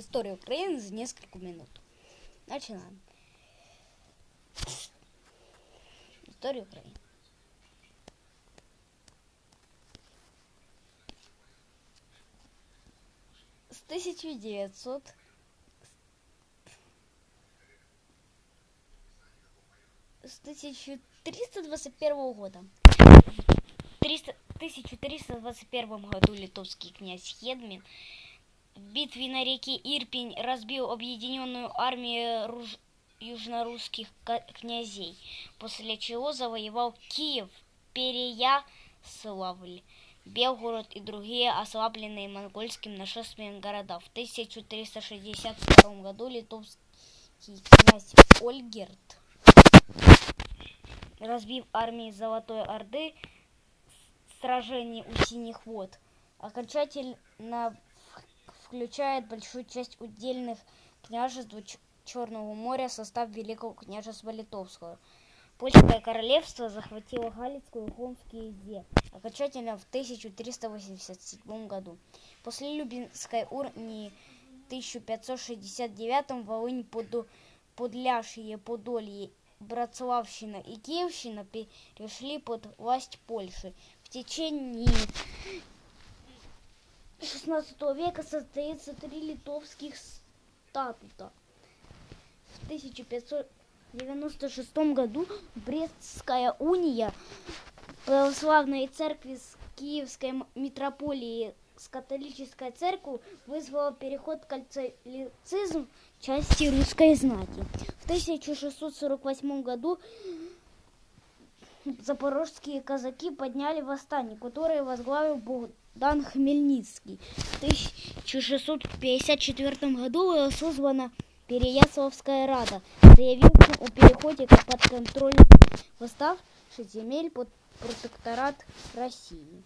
История Украины за несколько минут. Начинаем. История Украины. С 1900 с 1321 года. 300, 1321 году литовский князь Хедмин в битве на реке Ирпень разбил объединенную армию руж... южнорусских князей, после чего завоевал Киев, Переяславль, Белгород и другие ослабленные монгольским нашествием города. В 1362 году литовский князь Ольгерт, разбив армии Золотой Орды, сражение у Синих вод, окончательно включает большую часть удельных княжеств Черного моря в состав Великого княжества Литовского. Польское королевство захватило Галицкую и Холмские земли окончательно в 1387 году. После Любинской унии в 1569 Волынь, Под... Подляшье, Подолье, Братславщина и Киевщина перешли под власть Польши. В течение XVI века состоится три литовских статута. В 1596 году Брестская уния православной церкви с Киевской митрополии с католической церковью вызвала переход к части русской знати. В 1648 году запорожские казаки подняли восстание, которое возглавил Богдан Хмельницкий. В 1654 году была созвана Переяславская рада, заявившая о переходе к подконтрольным восставших земель под протекторат России.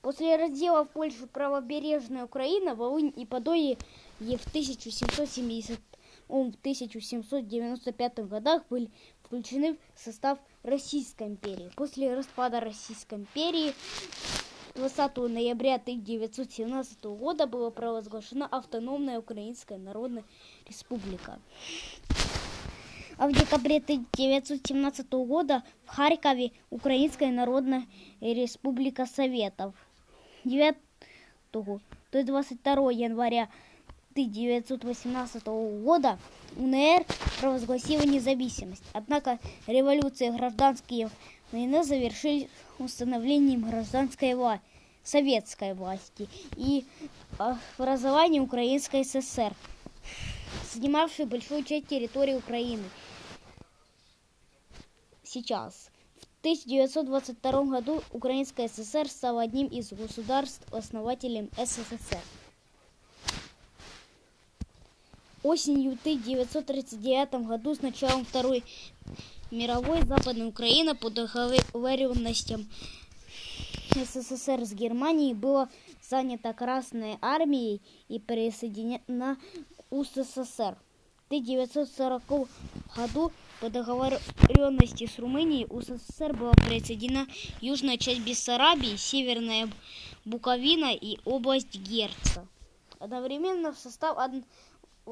После раздела в Польшу правобережная Украина, Волынь и Подолье в 1770 в 1795 годах были включены в состав Российской империи. После распада Российской империи 20 ноября 1917 года была провозглашена автономная Украинская Народная Республика. А в декабре 1917 года в Харькове Украинская Народная Республика Советов. 9 то есть 22 января 1918 года УНР провозгласила независимость. Однако революция гражданские войны завершились установлением гражданской власти, советской власти и образованием Украинской ССР, занимавшей большую часть территории Украины. Сейчас. В 1922 году Украинская ССР стала одним из государств-основателем СССР. Осенью 1939 году с началом Второй мировой Западная Украина по договоренностям СССР с Германией была занята Красной армией и присоединена к УССР. В 1940 году по договоренности с Румынией УССР была присоединена южная часть Бессарабии, северная Буковина и область Герца. Одновременно в состав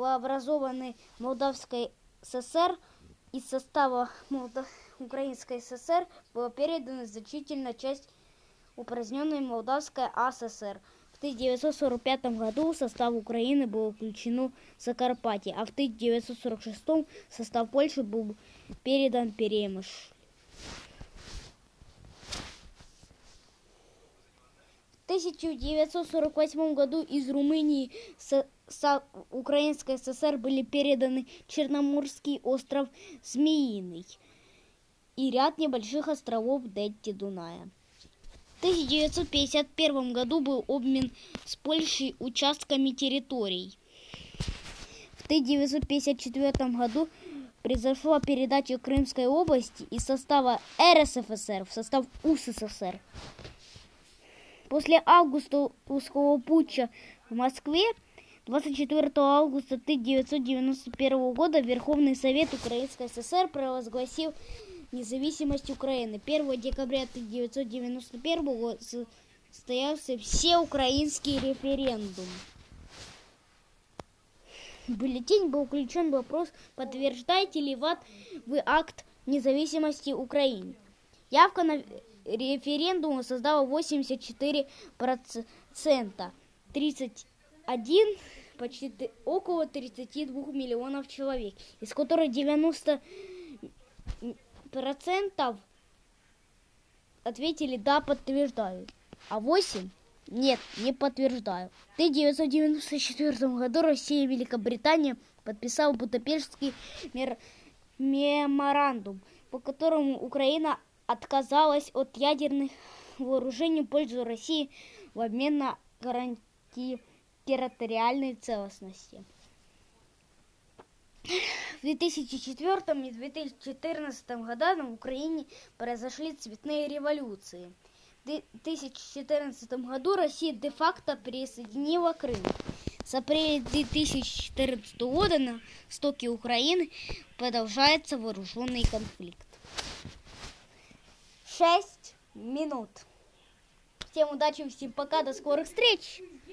образованной Молдавской ССР из состава Молдав... Украинской ССР была передана значительная часть упраздненной Молдавской АССР. В 1945 году в состав Украины было включено Закарпатье, а в 1946 в состав Польши был передан Перемыш. В 1948 году из Румынии Украинской ССР были переданы Черноморский остров Змеиный и ряд небольших островов Детти Дуная. В 1951 году был обмен с Польшей участками территорий. В 1954 году произошла передача Крымской области из состава РСФСР в состав УССР. После августовского путча в Москве 24 августа 1991 года Верховный Совет Украинской ССР провозгласил независимость Украины. 1 декабря 1991 года состоялся всеукраинский референдум. В бюллетень был включен вопрос, подтверждаете ли вы акт независимости Украины. Явка на референдум создала 84%, 31, почти около 32 миллионов человек, из которых 90% ответили «да, подтверждаю», а 8 нет, не подтверждаю. В 1994 году Россия и Великобритания подписала Будапештский меморандум, по которому Украина отказалась от ядерных вооружений в пользу России в обмен на гарантии территориальной целостности. В 2004 и 2014 годах в Украине произошли цветные революции. В 2014 году Россия де-факто присоединила Крым. С апреля 2014 года на стоке Украины продолжается вооруженный конфликт. 6 минут. Всем удачи, всем пока, до скорых встреч!